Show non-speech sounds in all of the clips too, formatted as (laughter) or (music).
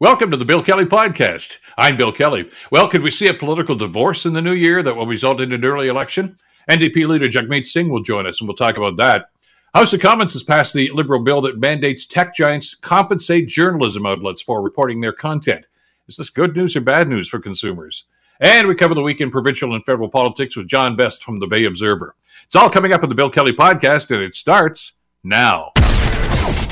Welcome to the Bill Kelly Podcast. I'm Bill Kelly. Well, could we see a political divorce in the new year that will result in an early election? NDP leader Jagmeet Singh will join us, and we'll talk about that. House of Commons has passed the Liberal bill that mandates tech giants compensate journalism outlets for reporting their content. Is this good news or bad news for consumers? And we cover the week in provincial and federal politics with John Best from the Bay Observer. It's all coming up on the Bill Kelly Podcast, and it starts now.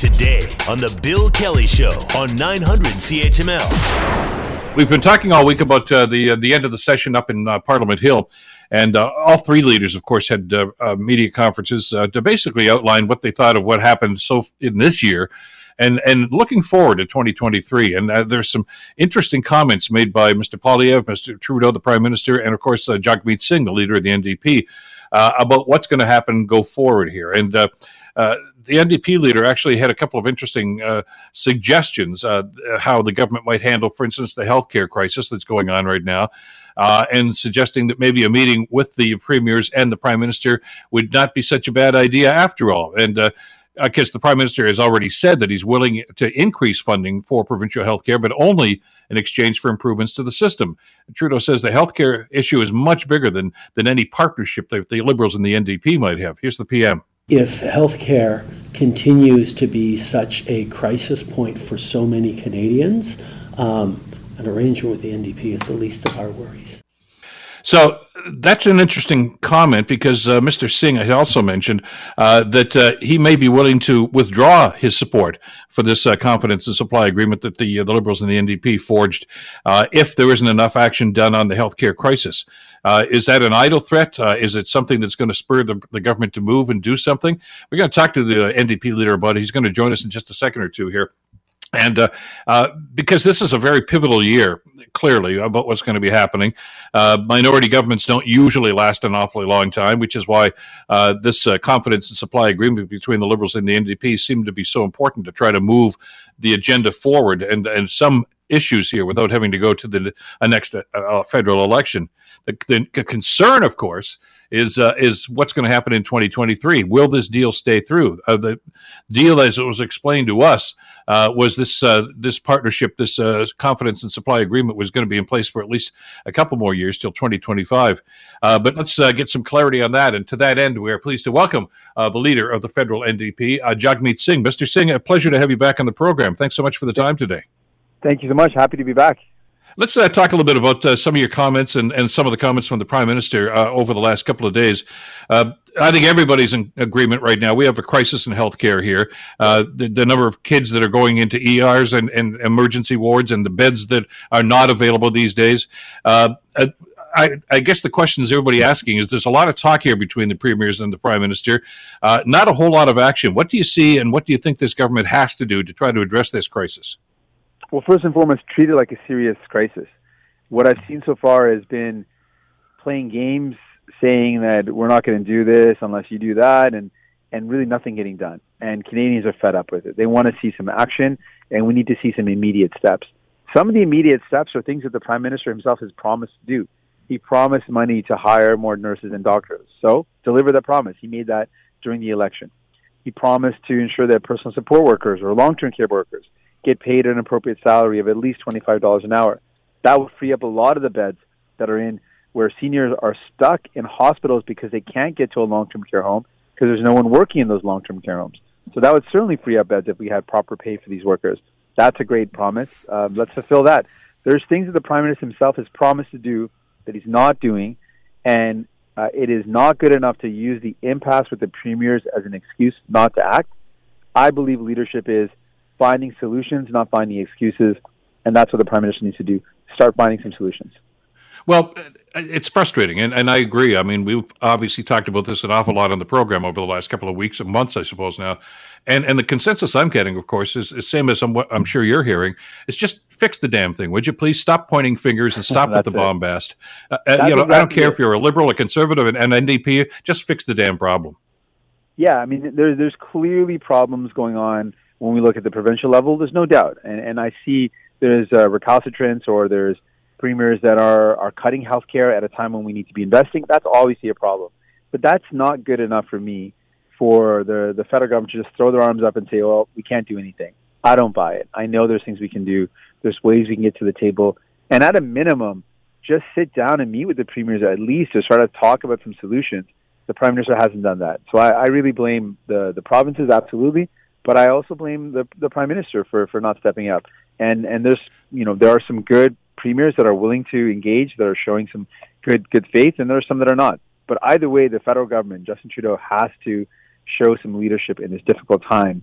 Today on The Bill Kelly Show on 900 CHML. We've been talking all week about uh, the uh, the end of the session up in uh, Parliament Hill, and uh, all three leaders, of course, had uh, uh, media conferences to basically outline what they thought of what happened so in this year, and and looking forward to 2023. And there's some interesting comments made by Mr. Poilievre, Mr. Trudeau, the Prime Minister, and of course Jagmeet Singh, the leader of the NDP, about what's going to happen go forward here. And uh, the NDP leader actually had a couple of interesting uh, suggestions uh, how the government might handle, for instance, the healthcare crisis that's going on right now, uh, and suggesting that maybe a meeting with the premiers and the prime minister would not be such a bad idea after all. And because the prime minister has already said that he's willing to increase funding for provincial health care, but only in exchange for improvements to the system. Trudeau says the healthcare issue is much bigger than than any partnership that the Liberals and the NDP might have. Here's the PM if healthcare continues to be such a crisis point for so many Canadians, um, an arrangement with the NDP is the least of our worries. So that's an interesting comment because uh, Mr. Singh had also mentioned uh, that uh, he may be willing to withdraw his support for this uh, confidence and supply agreement that the uh, the Liberals and the NDP forged uh, if there isn't enough action done on the healthcare crisis. is that an idle threat? is it something that's going to spur the, the government to move and do something? We're going to talk to the NDP leader about it. He's going to join us in just a second or two here. And uh, uh, because this is a very pivotal year, clearly, about what's going to be happening, uh, minority governments don't usually last an awfully long time, which is why uh, this uh, confidence and supply agreement between the Liberals and the NDP seemed to be so important to try to move the agenda forward and, and some issues here without having to go to the next uh, federal election. The, the concern, of course, is uh, is what's going to happen in 2023. Will this deal stay through? Uh, the deal, as it was explained to us, uh, was this uh, this partnership, this uh, confidence and supply agreement was going to be in place for at least a couple more years till 2025. Uh, but let's get some clarity on that. And to that end, we are pleased to welcome the leader of the federal NDP, Jagmeet Singh. Mr. Singh, a pleasure to have you back on the program. Thanks so much for the time today. Thank you so much. Happy to be back. Let's uh, talk a little bit about uh, some of your comments and, and some of the comments from the prime minister uh, over the last couple of days. Uh, I think everybody's in agreement right now. We have a crisis in healthcare here. Uh, the, the, number of kids that are going into ERs and, and, emergency wards and the beds that are not available these days. Uh, I, I, guess the questions everybody asking is there's a lot of talk here between the premiers and the prime minister, not a whole lot of action. What do you see and what do you think this government has to do to try to address this crisis? Well, first and foremost, treat it like a serious crisis. What I've seen so far has been playing games, saying that we're not going to do this unless you do that, and and really nothing getting done. And Canadians are fed up with it. They want to see some action, and we need to see some immediate steps. Some of the immediate steps are things that the Prime Minister himself has promised to do. He promised money to hire more nurses and doctors. So deliver that promise. He made that during the election. He promised to ensure that personal support workers or long-term care workers get paid an appropriate salary of at least $25 an hour. That would free up a lot of the beds that are in where seniors are stuck in hospitals because they can't get to a long-term care home because there's no one working in those long-term care homes. So that would certainly free up beds if we had proper pay for these workers. That's a great promise. Um, let's fulfill that. There's things that the prime minister himself has promised to do that he's not doing, and uh, it is not good enough to use the impasse with the premiers as an excuse not to act. I believe leadership is finding solutions, not finding excuses. And that's what the prime minister needs to do start finding some solutions. Well, it's frustrating, and, and I agree. I mean, we've obviously talked about this an awful lot on the program over the last couple of weeks and months, I suppose now. And and the consensus I'm getting, of course, is the same as I'm, I'm sure you're hearing. It's just fix the damn thing, would you please? Stop pointing fingers and stop (laughs) with the it. bombast. Uh, uh you know, exactly I don't care it. if you're a liberal, a conservative, an, an NDP. Just fix the damn problem. Yeah, I mean, there's there's clearly problems going on when we look at the provincial level, there's no doubt. And, and I see there's uh, recalcitrance or there's premiers that are, are cutting healthcare at a time when we need to be investing. That's obviously a problem. But that's not good enough for me for the, the federal government to just throw their arms up and say, well, we can't do anything. I don't buy it. I know there's things we can do There's ways we can get to the table, and at a minimum, just sit down and meet with the premiers at least to try to talk about some solutions. The prime minister hasn't done that, so I, I really blame the the provinces absolutely, but I also blame the the prime minister for for not stepping up. And and there's you know there are some good premiers that are willing to engage, that are showing some good good faith, and there are some that are not. But either way, the federal government, Justin Trudeau, has to show some leadership in this difficult time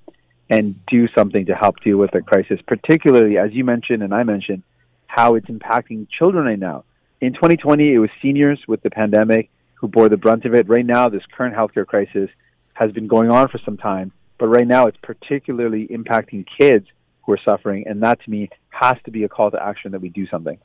and do something to help deal with the crisis, particularly, as you mentioned and I mentioned, how it's impacting children right now. In 2020, it was seniors with the pandemic who bore the brunt of it. Right now, this current healthcare crisis has been going on for some time, but right now it's particularly impacting kids who are suffering, and that to me has to be a call to action that we do something.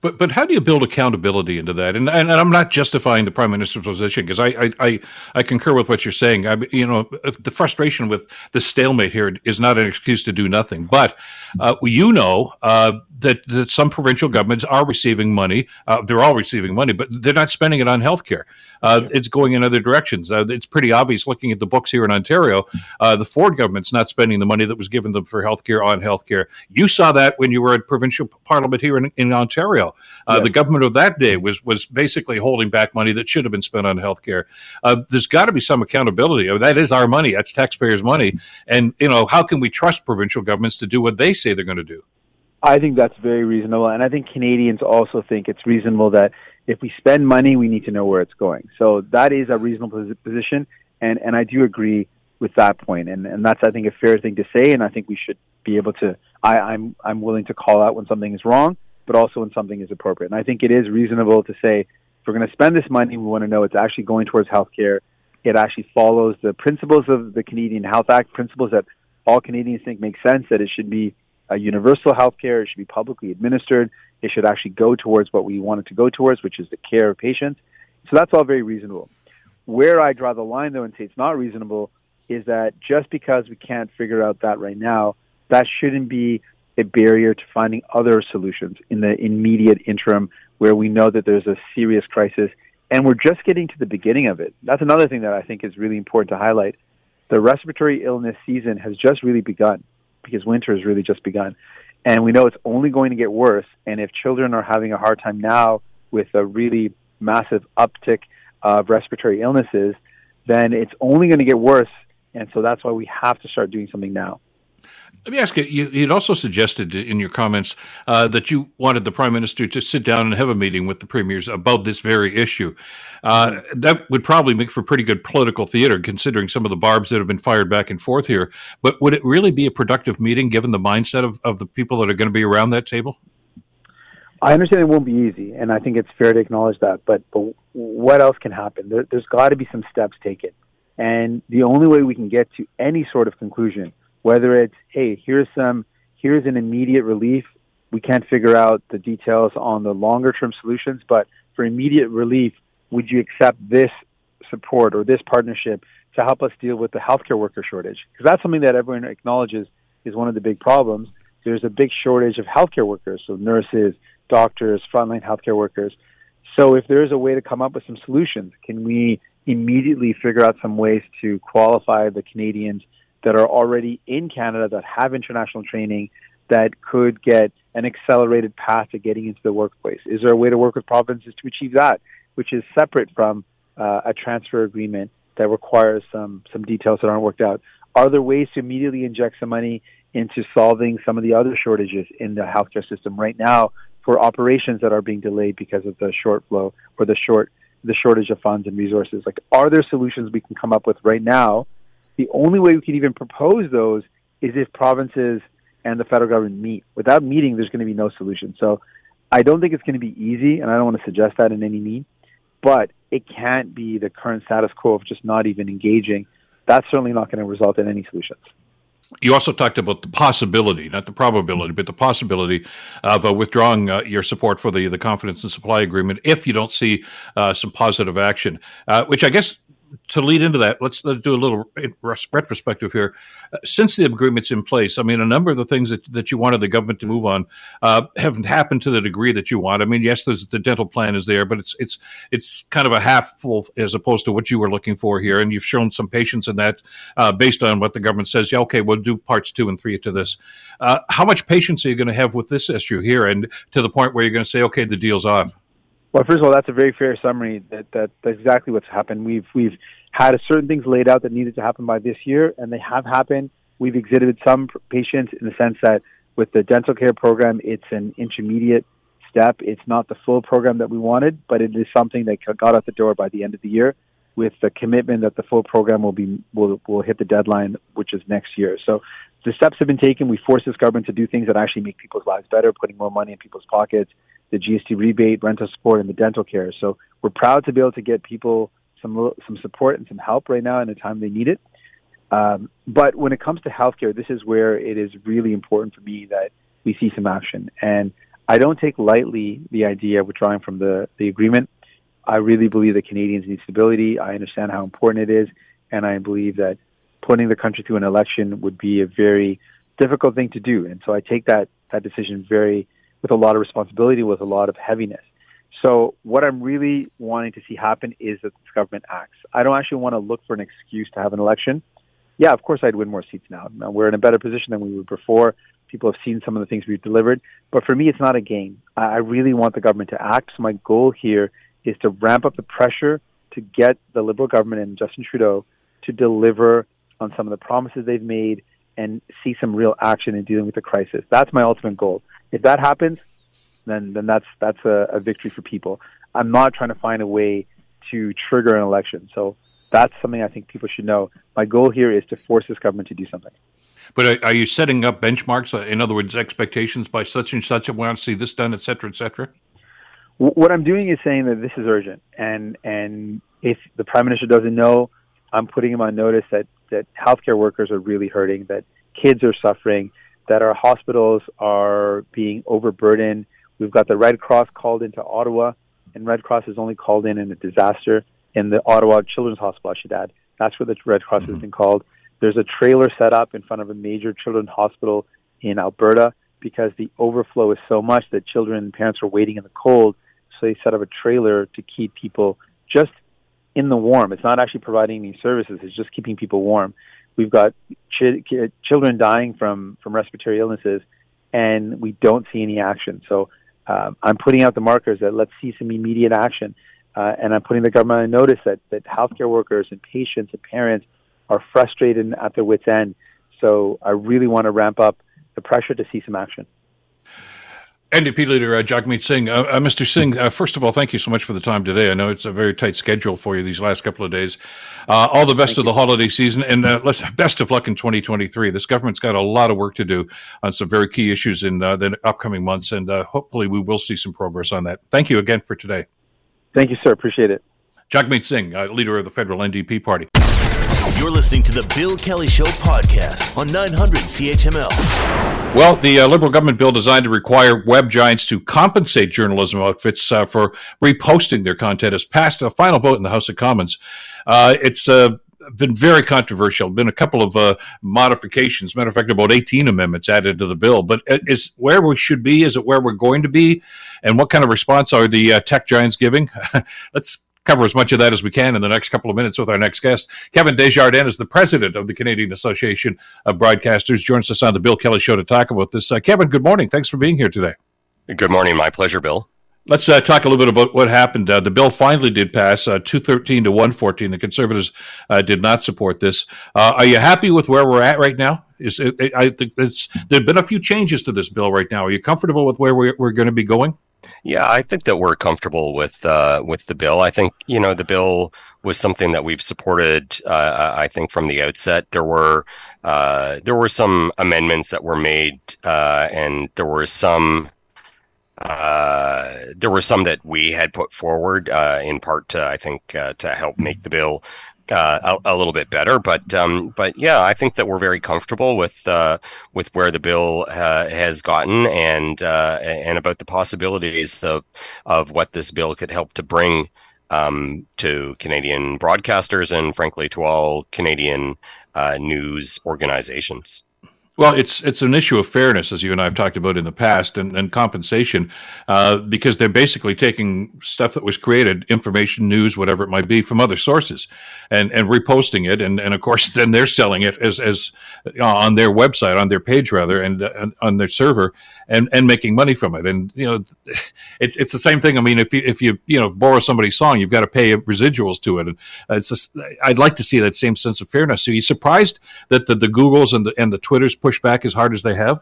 But but how do you build accountability into that? And and, and I'm not justifying the prime minister's position because I, I, I I concur with what you're saying. I you know the frustration with the stalemate here is not an excuse to do nothing. But uh, you know uh, that that some provincial governments are receiving money. Uh, they're all receiving money, but they're not spending it on healthcare. Uh, it's going in other directions. Uh, it's pretty obvious looking at the books here in Ontario. Uh, the Ford government's not spending the money that was given them for healthcare on healthcare. You saw that when you were at provincial parliament here in, in Ontario. Uh, The government of that day was was basically holding back money that should have been spent on healthcare. Uh, there's got to be some accountability. I mean, that is our money. That's taxpayers' money. And you know, how can we trust provincial governments to do what they say they're going to do? I think that's very reasonable, and I think Canadians also think it's reasonable that if we spend money, we need to know where it's going. So that is a reasonable position, and and I do agree with that point, and and that's I think a fair thing to say, and I think we should be able to. I, I'm I'm willing to call out when something is wrong, but also when something is appropriate, and I think it is reasonable to say if we're going to spend this money, we want to know it's actually going towards healthcare. It actually follows the principles of the Canadian Health Act, principles that all Canadians think make sense. That it should be a universal health care. It should be publicly administered. It should actually go towards what we want it to go towards, which is the care of patients. So that's all very reasonable. Where I draw the line, though, and say it's not reasonable, is that just because we can't figure out that right now, that shouldn't be a barrier to finding other solutions in the immediate interim where we know that there's a serious crisis and we're just getting to the beginning of it. That's another thing that I think is really important to highlight. The respiratory illness season has just really begun because winter has really just begun. And we know it's only going to get worse. And if children are having a hard time now with a really massive uptick of respiratory illnesses, then it's only going to get worse. And so that's why we have to start doing something now. Let me ask you, you you'd also suggested in your comments uh, that you wanted the prime minister to sit down and have a meeting with the premiers about this very issue. Uh, that would probably make for pretty good political theater, considering some of the barbs that have been fired back and forth here. But would it really be a productive meeting given the mindset of, of the people that are going to be around that table? I understand it won't be easy, and I think it's fair to acknowledge that. But, but what else can happen? There, there's got to be some steps taken. And the only way we can get to any sort of conclusion – whether it's hey here's some here's an immediate relief. We can't figure out the details on the longer term solutions but for immediate relief would you accept this support or this partnership to help us deal with the healthcare worker shortage? Because that's something that everyone acknowledges is one of the big problems. There's a big shortage of healthcare workers so nurses doctors frontline healthcare workers. So if there is a way to come up with some solutions can we immediately figure out some ways to qualify the canadians that are already in Canada that have international training that could get an accelerated path to getting into the workplace? Is there a way to work with provinces to achieve that, which is separate from uh, a transfer agreement that requires some some details that aren't worked out? Are there ways to immediately inject some money into solving some of the other shortages in the healthcare system right now for operations that are being delayed because of the short flow or the short the shortage of funds and resources? Like, are there solutions we can come up with right now the only way we can even propose those is if provinces and the federal government meet. Without meeting, there's going to be no solution. So I don't think it's going to be easy, and I don't want to suggest that in any means, but it can't be the current status quo of just not even engaging. That's certainly not going to result in any solutions. You also talked about the possibility, not the probability, but the possibility of uh, withdrawing uh, your support for the, the confidence and supply agreement if you don't see uh, some positive action, uh, which I guess to lead into that, let's, let's do a little retrospective here. Uh, since the agreement's in place, I mean, a number of the things that, that you wanted the government to move on uh, haven't happened to the degree that you want. I mean, yes, the dental plan is there, but it's it's it's kind of a half full as opposed to what you were looking for here, and you've shown some patience in that uh, based on what the government says. Yeah, okay, we'll do parts two and three to this. Uh, how much patience are you going to have with this issue here, and to the point where you're going to say, okay, the deal's off? Well, first of all, that's a very fair summary. That, that that's exactly what's happened. We've we've had certain things laid out that needed to happen by this year, and they have happened. We've exhibited some patience in the sense that with the dental care program, it's an intermediate step. It's not the full program that we wanted, but it is something that got out the door by the end of the year, with the commitment that the full program will be will will hit the deadline, which is next year. So the steps have been taken. We force this government to do things that actually make people's lives better, putting more money in people's pockets, the GST rebate, rental support, and the dental care. So we're proud to be able to get people some some support and some help right now in the time they need it. Um, but when it comes to healthcare, this is where it is really important for me that we see some action. And I don't take lightly the idea of withdrawing from the, the agreement. I really believe that Canadians need stability. I understand how important it is, and I believe that putting the country through an election would be a very difficult thing to do. And so I take that that decision very with a lot of responsibility, with a lot of heaviness. So what I'm really wanting to see happen is that this government acts. I don't actually want to look for an excuse to have an election. Yeah, of course I'd win more seats now. now we're in a better position than we were before. People have seen some of the things we've delivered. But for me, it's not a game. I really want the government to act. So my goal here is to ramp up the pressure to get the Liberal government and Justin Trudeau to deliver on some of the promises they've made and see some real action in dealing with the crisis. That's my ultimate goal. If that happens, then then that's that's a, a victory for people. I'm not trying to find a way to trigger an election. So that's something I think people should know. My goal here is to force this government to do something. But are, you setting up benchmarks? Uh, in other words, expectations by such and such, and we want to see this done, et cetera, et cetera? What I'm doing is saying that this is urgent, and and if the prime minister doesn't know, I'm putting him on notice that that healthcare workers are really hurting, that kids are suffering, that our hospitals are being overburdened. We've got the Red Cross called into Ottawa, and Red Cross is only called in in a disaster in the Ottawa Children's Hospital, I should add. That's where the Red Cross mm-hmm. has been called. There's a trailer set up in front of a major children's hospital in Alberta because the overflow is so much that children and parents are waiting in the cold. So they set up a trailer to keep people just in the warm. It's not actually providing any services. It's just keeping people warm. We've got ch- children dying from, from respiratory illnesses, and we don't see any action. So um, I'm putting out the markers that let's see some immediate action. Uh, and I'm putting the government on notice that, that healthcare workers and patients and parents are frustrated at their wits' end. So I really want to ramp up the pressure to see some action. NDP leader uh, Jagmeet Singh. Uh, uh, Mr. Singh, uh, first of all, thank you so much for the time today. I know it's a very tight schedule for you these last couple of days. Uh, all the best thank of you. the holiday season and uh, let's, best of luck in 2023. This government's got a lot of work to do on some very key issues in the upcoming months, and hopefully we will see some progress on that. Thank you again for today. Thank you, sir. Appreciate it. Jagmeet Singh, leader of the federal NDP party. You're listening to the Bill Kelly Show podcast on 900 CHML. Well, the uh, Liberal government bill designed to require web giants to compensate journalism outfits uh, for reposting their content has passed a final vote in the House of Commons. Uh, it's uh, been very controversial. Been a couple of uh, modifications. Matter of fact, about 18 amendments added to the bill. But uh, is where we should be? Is it where we're going to be? And what kind of response are the uh, tech giants giving? (laughs) Let's cover as much of that as we can in the next couple of minutes with our next guest. Kevin Desjardins is the president of the Canadian Association of Broadcasters. Joins us on the Bill Kelly Show to talk about this. Uh, Kevin, good morning. Thanks for being here today. Good morning. My pleasure, Bill. Let's uh, talk a little bit about what happened. Uh, the bill finally did pass, uh, 213 to 114. The Conservatives uh, did not support this. Uh, are you happy with where we're at right now? Is it, I think it's there have been a few changes to this bill right now. Are you comfortable with where we're, we're going to be going? Yeah, I think that we're comfortable with uh, with the bill. I think you know the bill was something that we've supported. Uh, I think from the outset, there were uh, there were some amendments that were made, uh, and there were some uh, there were some that we had put forward uh, in part to I think to help make the bill uh, a, a, little bit better. But um, but yeah, I think that we're very comfortable with uh, with where the bill uh, has gotten and uh, and about the possibilities of of what this bill could help to bring um, to Canadian broadcasters and, frankly, to all Canadian uh, news organizations. Well, it's it's an issue of fairness, as you and I have talked about in the past, and, and compensation, uh, because they're basically taking stuff that was created, information, news, whatever it might be, from other sources, and and reposting it, and, and of course (laughs) then they're selling it as as uh, on their website, on their page rather, and, and on their server, and and making money from it, and you know, (laughs) it's it's the same thing. I mean, if you if you you know borrow somebody's song, you've got to pay residuals to it, and it's just, I'd like to see that same sense of fairness. So you surprised that the, the Googles and the and the Twitters push back as hard as they have?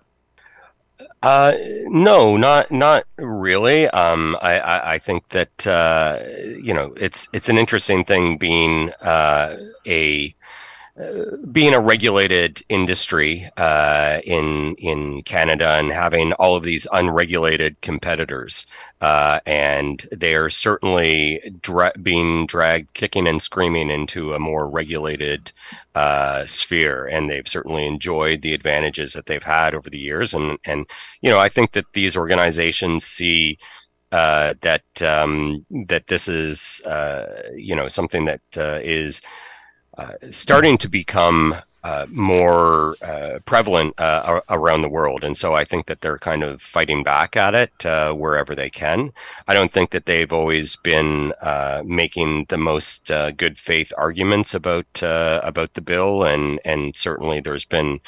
Uh, no, not not really. Um, I, I, I think that uh, you know it's it's an interesting thing being uh, a being a regulated industry uh, in in Canada and having all of these unregulated competitors, uh, and they are certainly dra- being dragged kicking and screaming into a more regulated uh, sphere, and they've certainly enjoyed the advantages that they've had over the years, and and you know I think that these organizations see. Uh, that um, that this is uh, you know something that uh, is starting to become uh, more uh, prevalent uh, around the world. And so I think that they're kind of fighting back at it uh, wherever they can. I don't think that they've always been uh, making the most good faith arguments about about the bill, and and certainly there's been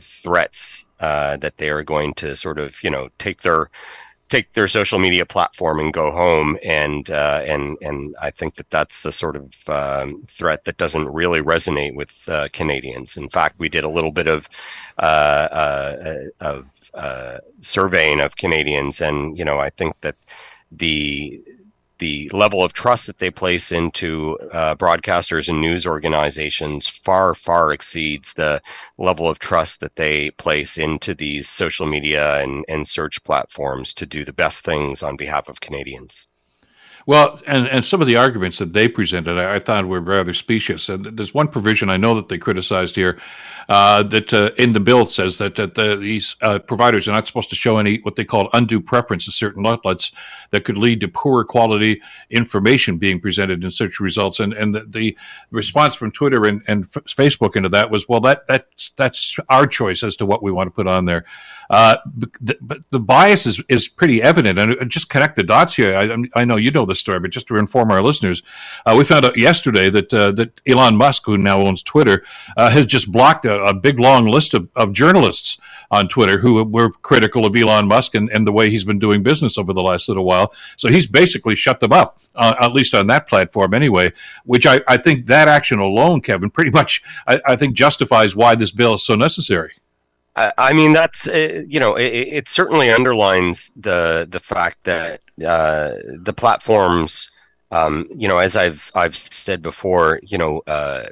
threats that they are going to sort of you know take their take their social media platform and go home. And uh, and and I think that that's the sort of um, threat that doesn't really resonate with uh, Canadians. In fact, we did a little bit of uh, uh of uh, surveying of Canadians, and you know, I think that the the level of trust that they place into uh, broadcasters and news organizations far, far exceeds the level of trust that they place into these social media and, and search platforms to do the best things on behalf of Canadians. Well, and, and some of the arguments that they presented, I, I thought were rather specious. And there's one provision I know that they criticized here uh, that uh, in the bill says that, that the, these uh, providers are not supposed to show any what they call undue preference to certain outlets that could lead to poor quality information being presented in search results. And and the, the response from Twitter and, and Facebook into that was, well, that that's that's our choice as to what we want to put on there. Uh, but, but the bias is, is pretty evident. And just connect the dots here. I, I know you know the story, but just to inform our listeners, uh, we found out yesterday that uh, that Elon Musk, who now owns Twitter, uh, has just blocked a, a, big long list of, of journalists on Twitter who were critical of Elon Musk and, and the way he's been doing business over the last little while. So he's basically shut them up, uh, at least on that platform anyway, which I, I think that action alone, Kevin, pretty much, I, I think justifies why this bill is so necessary. I mean, that's uh, you know, it, it, certainly underlines the the fact that uh, the platforms, um, you know, as I've I've said before, you know, uh,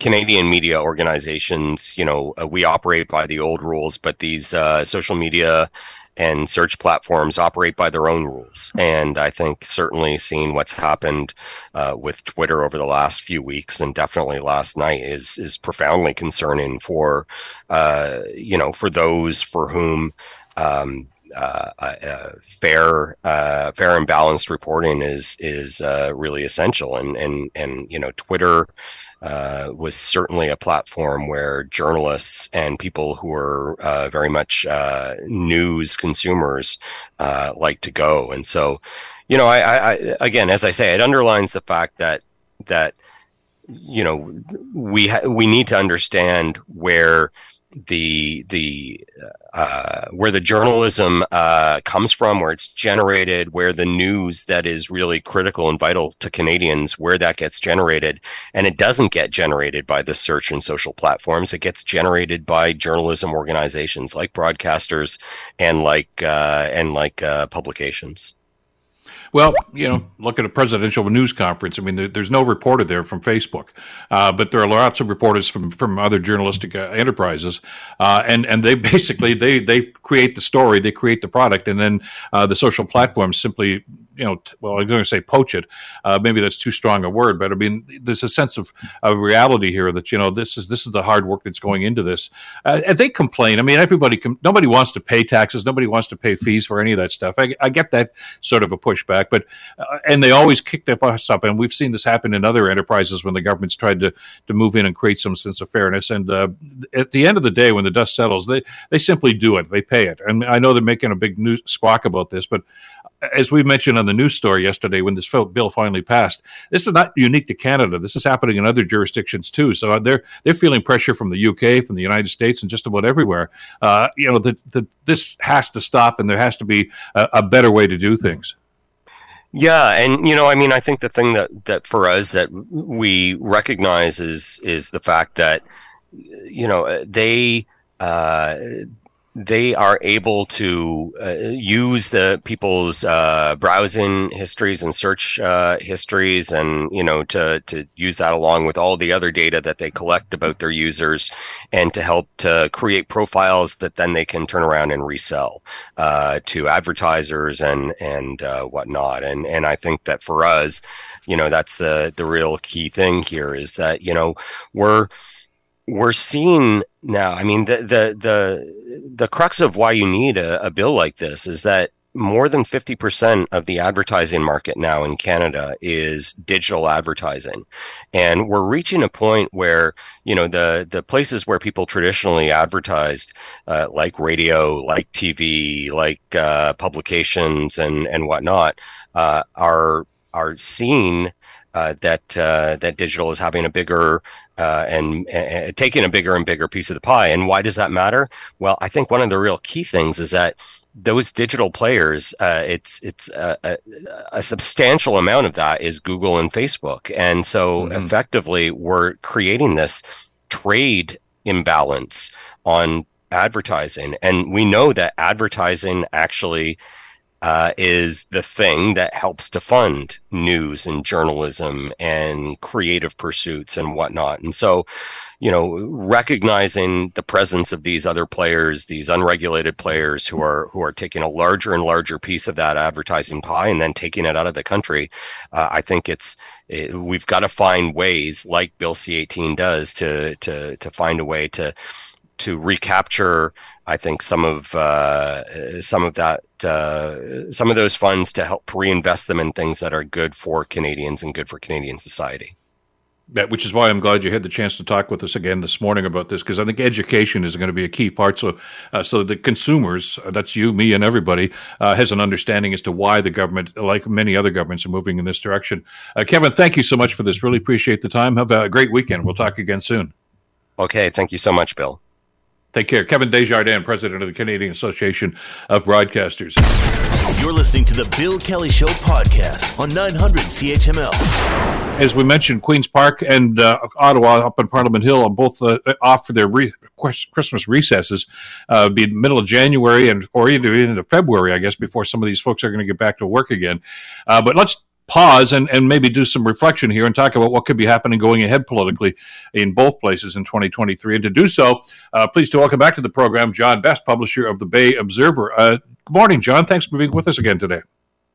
Canadian media organizations, you know, uh, we operate by the old rules, but these uh, social media and search platforms operate by their own rules. And I think certainly seeing what's happened uh, with Twitter over the last few weeks and definitely last night is is profoundly concerning for uh, you know for those for whom. Um, uh, uh, fair, uh, fair and balanced reporting is is uh, really essential, and and and you know, Twitter was certainly a platform where journalists and people who are very much news consumers like to go. And so, you know, I, I, again, as I say, it underlines the fact that that you know we ha- we need to understand where the the uh, where the journalism uh, comes from, where it's generated, where the news that is really critical and vital to Canadians, where that gets generated, and it doesn't get generated by the search and social platforms. It gets generated by journalism organizations like broadcasters and like uh, and like uh, publications. Well, you know, look at a presidential news conference. I mean, there, there's no reporter there from Facebook, uh, but there are lots of reporters from from other journalistic uh, enterprises, uh, and and they (laughs) basically they they create the story, they create the product, and then uh, the social platforms simply you know, well, I'm going to say poach it. Uh, maybe that's too strong a word, but I mean, there's a sense of, of reality here that you know this is this is the hard work that's going into this. Uh, and they complain. I mean, everybody, com- nobody wants to pay taxes. Nobody wants to pay fees for any of that stuff. I, I get that sort of a pushback, but uh, and they always kick their butts up, and we've seen this happen in other enterprises when the government's tried to to move in and create some sense of fairness. And uh, at the end of the day, when the dust settles, they they simply do it. They pay it. And I know they're making a big new squawk about this, but as we mentioned on the news story yesterday, when this bill finally passed, this is not unique to Canada. This is happening in other jurisdictions too. So they're they're feeling pressure from the UK, from the United States, and just about everywhere. Uh, you know that this has to stop, and there has to be a, a better way to do things. Yeah, and you know, I mean, I think the thing that that for us that we recognize is is the fact that you know they uh, they are able to uh, use the people's uh, browsing histories and search uh, histories and you know to to use that along with all the other data that they collect about their users and to help to create profiles that then they can turn around and resell uh, to advertisers and and uh, whatnot. And and I think that for us you know that's the the real key thing here is that you know we're we're seeing now. I mean, the the the the crux of why you need a, a bill like this is that more than 50% of the advertising market now in Canada is digital advertising. And we're reaching a point where, you know, the, the places where people traditionally advertised, uh, like radio, like TV, like uh, publications and, and whatnot, uh, are, are seeing uh, that, uh, that digital is having a bigger uh, and, and, taking a bigger and bigger piece of the pie. And why does that matter? Well, I think one of the real key things is that those digital players, uh, it's it's a, a, a, substantial amount of that is Google and Facebook, and so mm-hmm. effectively we're creating this trade imbalance on advertising, and we know that advertising actually uh, is the thing that helps to fund news and journalism and creative pursuits and whatnot. And so, you know, recognizing the presence of these other players, these unregulated players who are who are taking a larger and larger piece of that advertising pie and then taking it out of the country, uh, I think it's it, we've got to find ways, like Bill C-18 does, to to to find a way to to recapture I think some of uh, some of that uh, some of those funds to help reinvest them in things that are good for Canadians and good for Canadian society. Yeah, which is why I'm glad you had the chance to talk with us again this morning about this because I think education is going to be a key part. So, uh, so the consumers, uh, that's you, me, and everybody, uh, has an understanding as to why the government, like many other governments, are moving in this direction. Uh, Kevin, thank you so much for this. Really appreciate the time. Have a great weekend. We'll talk again soon. Okay, thank you so much, Bill. Take care. Kevin Desjardins, president of the Canadian Association of Broadcasters. You're listening to the Bill Kelly Show podcast on 900 CHML. As we mentioned, Queen's Park and uh, Ottawa up on Parliament Hill are both uh, off for their re- Christmas recesses, uh, be middle of January and or even into February, I guess, before some of these folks are going to get back to work again. Uh, but let's pause and, and maybe do some reflection here and talk about what could be happening going ahead politically in both places in 2023. And to do so, uh, pleased to welcome back to the program John Best, publisher of the Bay Observer. Uh, good morning, John. Thanks for being with us again today.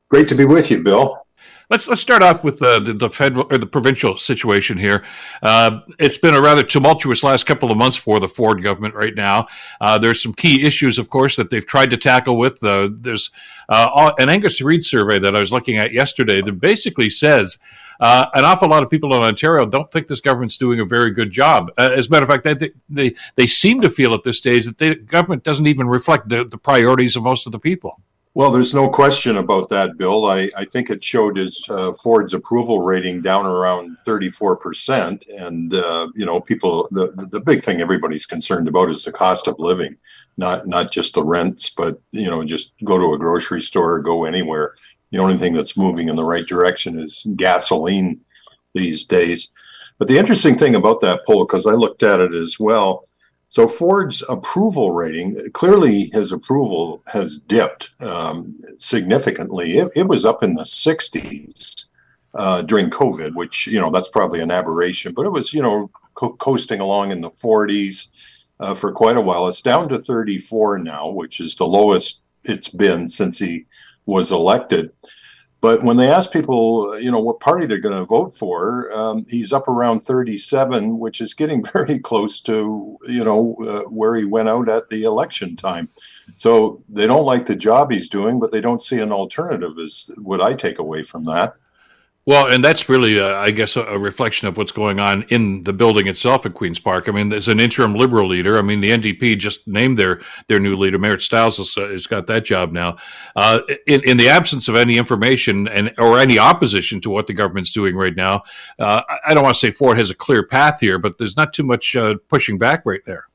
Great to be with you, Bill. Let's let's start off with uh, the, the federal or the provincial situation here. Uh, it's been a rather tumultuous last couple of months for the Ford government right now. Uh, there's some key issues, of course, that they've tried to tackle with. Uh, there's uh, an Angus Reid survey that I was looking at yesterday that basically says. Uh, an awful lot of people in Ontario don't think this government's doing a very good job. as a matter of fact, they, they, they seem to feel at this stage that the government doesn't even reflect the, the priorities of most of the people. Well, there's no question about that, Bill. I, I think it showed his uh, Ford's approval rating down around 34%. And, uh, you know, people, the, the big thing everybody's concerned about is the cost of living, not, not just the rents, but, you know, just go to a grocery store, go anywhere. The only thing that's moving in the right direction is gasoline these days. But the interesting thing about that poll, because I looked at it as well, so Ford's approval rating, clearly his approval has dipped um, significantly. It, it, was up in the 60s uh, during COVID, which, you know, that's probably an aberration, but it was, you know, co- coasting along in the 40s uh, for quite a while. It's down to 34 now, which is the lowest it's been since he was elected. But when they ask people, you know, what party they're going to vote for, um, he's up around 37, which is getting (laughs) very close to, you know, uh, where he went out at the election time. So they don't like the job he's doing, but they don't see an alternative, is what I take away from that. Well, and that's really, uh, I guess, a, reflection of what's going on in the building itself at Queens Park. I mean, there's an interim Liberal leader. I mean, the NDP just named their their new leader. Marit Stiles has, uh, has got that job now. Uh, in, in the absence of any information and or any opposition to what the government's doing right now, uh, I don't want to say Ford has a clear path here, but there's not too much uh, pushing back right there.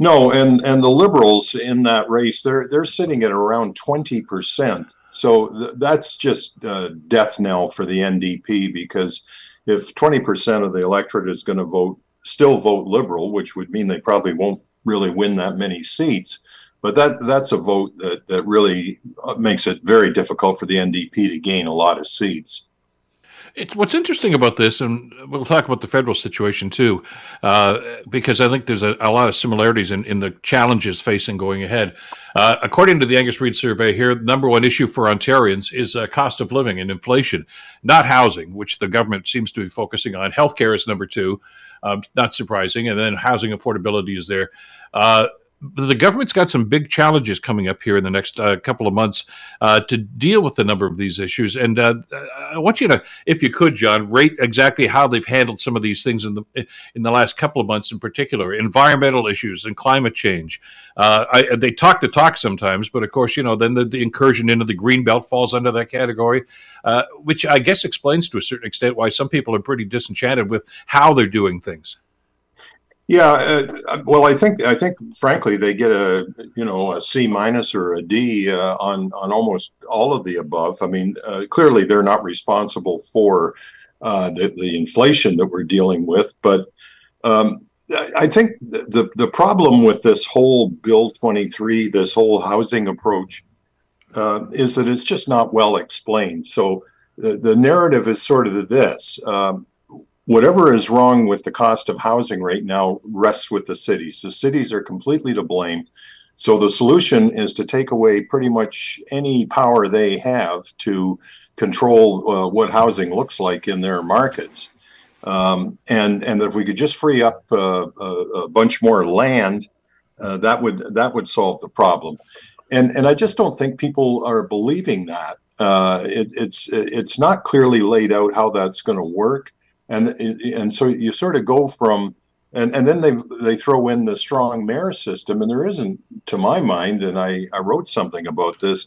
No, and and the Liberals in that race, they're they're sitting at around twenty percent so th- that's just uh, death knell for the NDP because if 20% of the electorate is going to vote, still vote Liberal, which would mean they probably won't really win that many seats. But that that's a vote that, that really uh, makes it very difficult for the NDP to gain a lot of seats. It's what's interesting about this, and we'll talk about the federal situation too, uh, because I think there's a, a, lot of similarities in, in the challenges facing going ahead. Uh, according to the Angus Reid survey here, the number one issue for Ontarians is uh, cost of living and inflation, not housing, which the government seems to be focusing on. Healthcare is number two, um, not surprising, and then housing affordability is there. The government's got some big challenges coming up here in the next uh, couple of months uh, to deal with a number of these issues. And uh, I want you to, if you could, John, rate exactly how they've handled some of these things in the in the last couple of months, in particular, environmental issues and climate change. Uh, I, they talk the talk sometimes, but of course, you know, then the, the incursion into the green belt falls under that category, uh, which I guess explains to a certain extent why some people are pretty disenchanted with how they're doing things. Yeah, uh, well, I think I think frankly they get a you know a C minus or a D uh, on on almost all of the above. I mean, uh, clearly they're not responsible for uh, the the inflation that we're dealing with, but um, I think the the problem with this whole Bill twenty three, this whole housing approach, uh, is that it's just not well explained. So the, the narrative is sort of this. Um, whatever is wrong with the cost of housing right now rests with the cities. The cities are completely to blame. So the solution is to take away pretty much any power they have to control uh, what housing looks like in their markets. Um, and and if we could just free up uh, a, bunch more land, uh, that would that would solve the problem. And and I just don't think people are believing that. Uh, it, it's it's not clearly laid out how that's going to work and and so you sort of go from and and then they they throw in the strong mayor system and there isn't to my mind and I I wrote something about this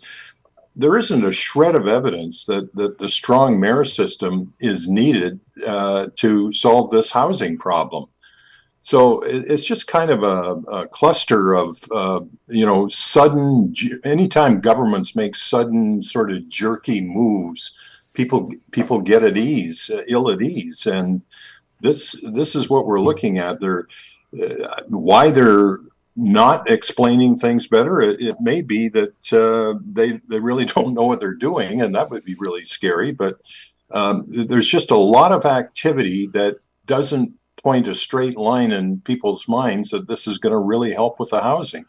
there isn't a shred of evidence that that the strong mayor system is needed uh, to solve this housing problem. So it's just kind of a, a cluster of uh, you know sudden anytime governments make sudden sort of jerky moves people people get at ease, uh, ill at ease, and this this is what we're looking at. They're uh, why they're not explaining things better. It, it may be that uh, they they really (laughs) don't know what they're doing, and that would be really scary. But um, there's just a lot of activity that doesn't point a straight line in people's minds that this is going to really help with the housing.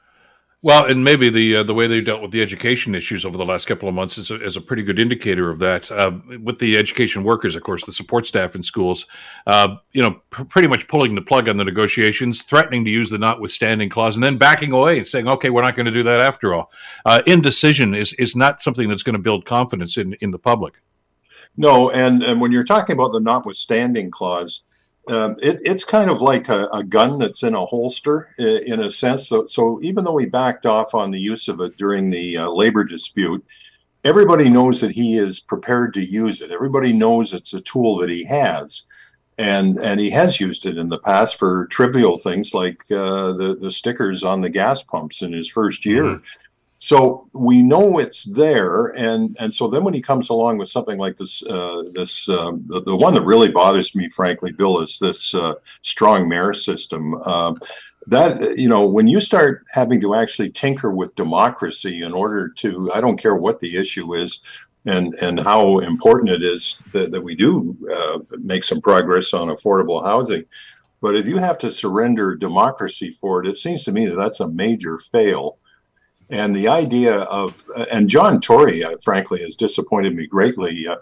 Well, and maybe the uh, the way they dealt with the education issues over the last couple of months is a, is a pretty good indicator of that. Uh, with the education workers, of course, the support staff in schools, uh, you know, pr- pretty much pulling the plug on the negotiations, threatening to use the notwithstanding clause, and then backing away and saying, "Okay, we're not going to do that after all." Uh, indecision is is not something that's going to build confidence in in the public. No, and and when you're talking about the notwithstanding clause um, it, it's kind of like a, a, gun that's in a holster in a sense. So, so, even though we backed off on the use of it during the uh, labor dispute, everybody knows that he is prepared to use it. Everybody knows it's a tool that he has. And, and he has used it in the past for trivial things like uh, the, the stickers on the gas pumps in his first year. Mm-hmm. So we know it's there, and and so then when he comes along with something like this, uh, this um, the, the one that really bothers me, frankly, Bill, is this uh, strong mayor system. Um, that you know, when you start having to actually tinker with democracy in order to, I don't care what the issue is, and and how important it is that, that we do uh, make some progress on affordable housing. But if you have to surrender democracy for it, it seems to me that that's a major fail And the idea of, and John Tory, uh, frankly, has disappointed me greatly. Uh,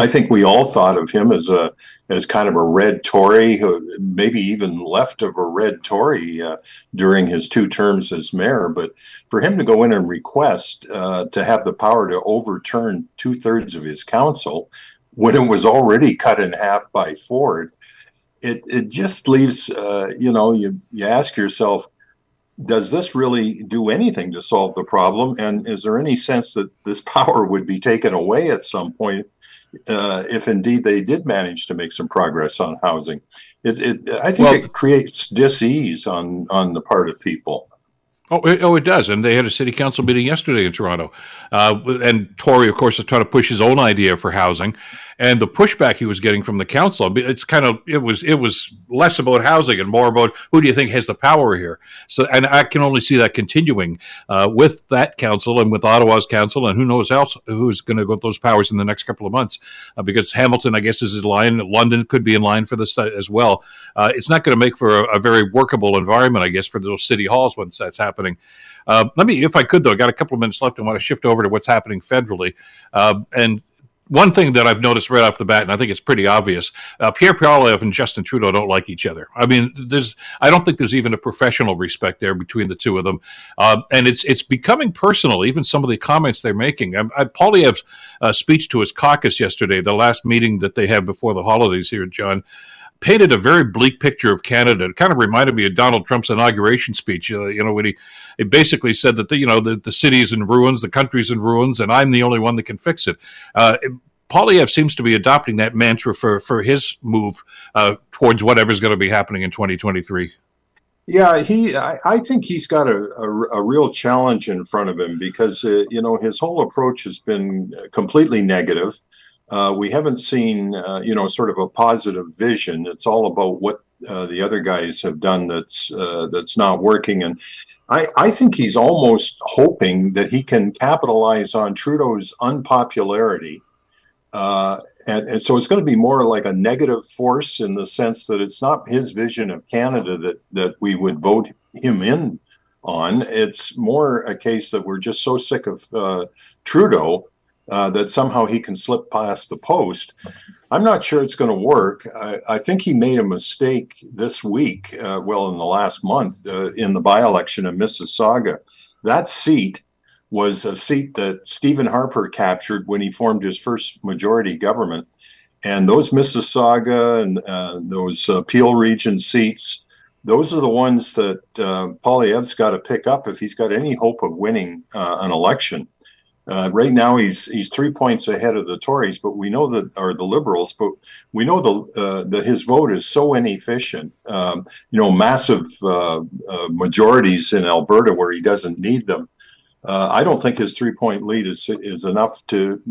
I think we all thought of him as a as kind of a red Tory, maybe even left of a red Tory uh, during his two terms as mayor. But for him to go in and request uh, to have the power to overturn two thirds of his council when it was already cut in half by Ford, it it just leaves uh, you know you you ask yourself. Does this really do anything to solve the problem? And is there any sense that this (laughs) power would be taken away at some point uh, if indeed they did manage to make some progress on housing. It, it I think well, it creates dis-ease on on the part of people. Oh, it, oh, it does. And they had a city council meeting yesterday in Toronto. Uh, and Tory, of course, is trying to push his own idea for housing and the pushback he was getting from the council. It's kind of it was it was less about housing and more about who do you think has the power here. So, and I can only see that continuing uh, with that council and with Ottawa's council, and who knows else who's going to get those powers in the next couple of months, uh, because Hamilton, I guess, is in line. London could be in line for this uh, as well. Uh, it's not going to make for a, a, very workable environment, I guess, for those city halls once that's happening. Uh, let me, if I could, though, I got a couple of minutes left. I want to shift over to what's happening federally. Uh, and one thing that I've noticed right off the bat, and I think it's pretty obvious, uh, Pierre Poilievre and Justin Trudeau don't like each other. I mean, there's I don't think there's even a professional respect there between the two of them, uh, and it's it's becoming personal. Even some of the comments they're making. Um, I, Poilievre's uh, speech to his caucus yesterday, the last meeting that they had before the holidays here, John painted a very bleak picture of Canada. It kind of reminded me of Donald Trump's inauguration speech. Uh, you know, when he it basically said that the, you know the the city's in ruins, the country's in ruins, and I'm the only one that can fix it. Uh, Poilievre seems to be adopting that mantra for for his move uh, towards whatever's going to be happening in 2023. Yeah, he. I, I think he's got a, a, a, real challenge in front of him because uh, you know his whole approach has been completely negative. Uh, we haven't seen, uh, you know, sort of a positive vision. It's all about what uh, the other guys have done that's uh, that's not working, and I, I think he's almost hoping that he can capitalize on Trudeau's unpopularity. Uh, and, and, so it's going to be more like a negative force in the sense that it's not his vision of Canada that that we would vote him in on. It's more a case that we're just so sick of uh, Trudeau uh, that somehow he can slip past the post. I'm not sure it's going to work. I, I, think he made a mistake this week, uh, well, in the last month, uh, in the by election in Mississauga. That seat was a seat that Stephen Harper captured when he formed his first majority government. And those Mississauga and uh, those uh, Peel region seats, those are the ones that uh, Poilievre's got to pick up if he's got any hope of winning uh, an election. Uh, right now, he's he's three points ahead of the Tories, but we know that or the Liberals, but we know the uh, that his vote is so inefficient. Um, you know, massive uh, uh majorities in Alberta where he doesn't need them. Uh, I don't think his three point lead is is enough to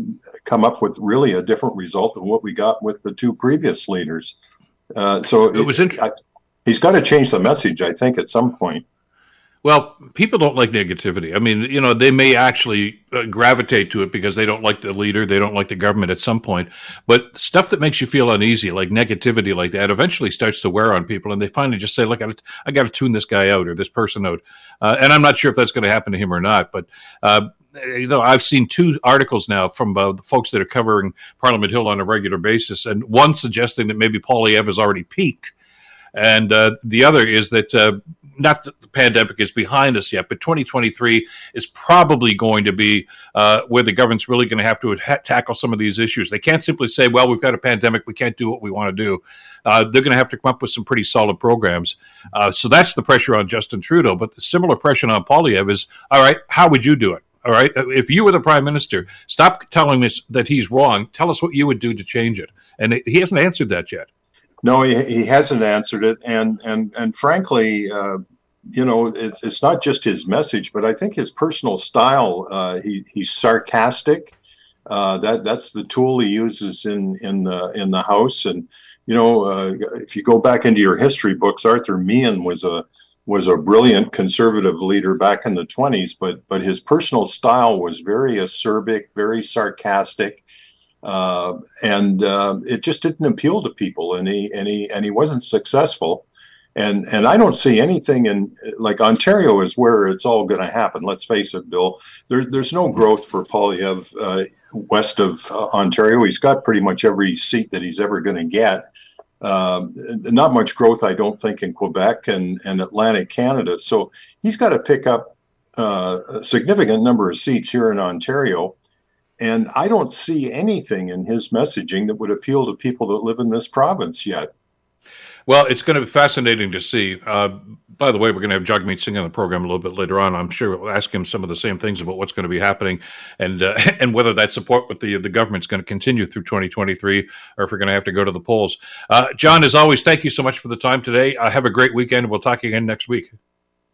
come up with really a different result than what we got with the two previous leaders. Uh, so it was interesting. He's got to change the message, I think, at some point. Well, people don't like negativity. I mean, you know, they may actually uh, gravitate to it because they don't like the leader, they don't like the government at some point. But stuff that makes you feel uneasy, like negativity, like that, eventually starts to wear on people, and they finally just say, "Look, I, I got to tune this guy out or this person out." Uh, and I'm not sure if that's going to happen to him or not, but. Uh, you know, I've seen two articles now from uh, the folks that are covering Parliament Hill on a regular basis, and one suggesting that maybe Poilievre has already peaked, and uh, the other is that uh, not that the pandemic is behind us yet, but 2023 is probably going to be uh, where the government's really going to have to ha- tackle some of these issues. They can't simply say, well, we've got a pandemic, we can't do what we want to do. Uh, they're going to have to come up with some pretty solid programs. Uh, so that's the pressure on Justin Trudeau. But the similar pressure on Poilievre is, all right, how would you do it? All right. If you were the prime minister, stop telling us that he's wrong. Tell us what you would do to change it. And he hasn't answered that yet. No, he, he hasn't answered it, and and and frankly, uh, you know, it's it's not just his message, but I think his personal style. Uh, he he's sarcastic. Uh, that that's the tool he uses in in the in the house, and you know, uh, if you go back into your history books, Arthur Meighen was a was a brilliant conservative leader back in the 20s, but but his personal style was very acerbic, very sarcastic uh, and uh, it just didn't appeal to people, and he and he and he wasn't successful. And and I don't see anything in like Ontario is where it's all going to happen. Let's face it, Bill. There, there's no growth for Poilievre uh, west of uh, Ontario. He's got pretty much every seat that he's ever going to get. Um, not much growth, I don't think, in Quebec and, and Atlantic Canada. So he's got to pick up uh, a significant number of seats here in Ontario. And I don't see anything in his messaging that would appeal to people that live in this province yet. Well, it's going to be fascinating to see. Uh, by the way, we're going to have Jagmeet Singh on the program a little bit later on. I'm sure we'll ask him some of the same things about what's going to be happening and uh, (laughs) and whether that support with the the government's going to continue through 2023 or if we're going to have to go to the polls. Uh, John, as always, thank you so much for the time today. Uh, have a great weekend. We'll talk again next week.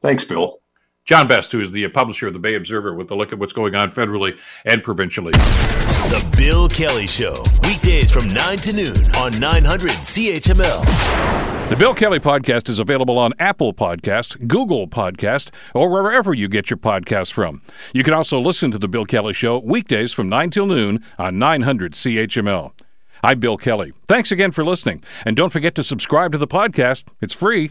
Thanks, Bill. John Best, who is the publisher of the Bay Observer, with a look at what's going on federally and provincially. The Bill Kelly Show, weekdays from 9 to noon on 900 CHML. The Bill Kelly Podcast is available on Apple Podcast, Google Podcast, or wherever you get your podcasts from. You can also listen to The Bill Kelly Show weekdays from 9 till noon on 900 CHML. I'm Bill Kelly. Thanks again for listening. And don't forget to subscribe to the podcast. It's free,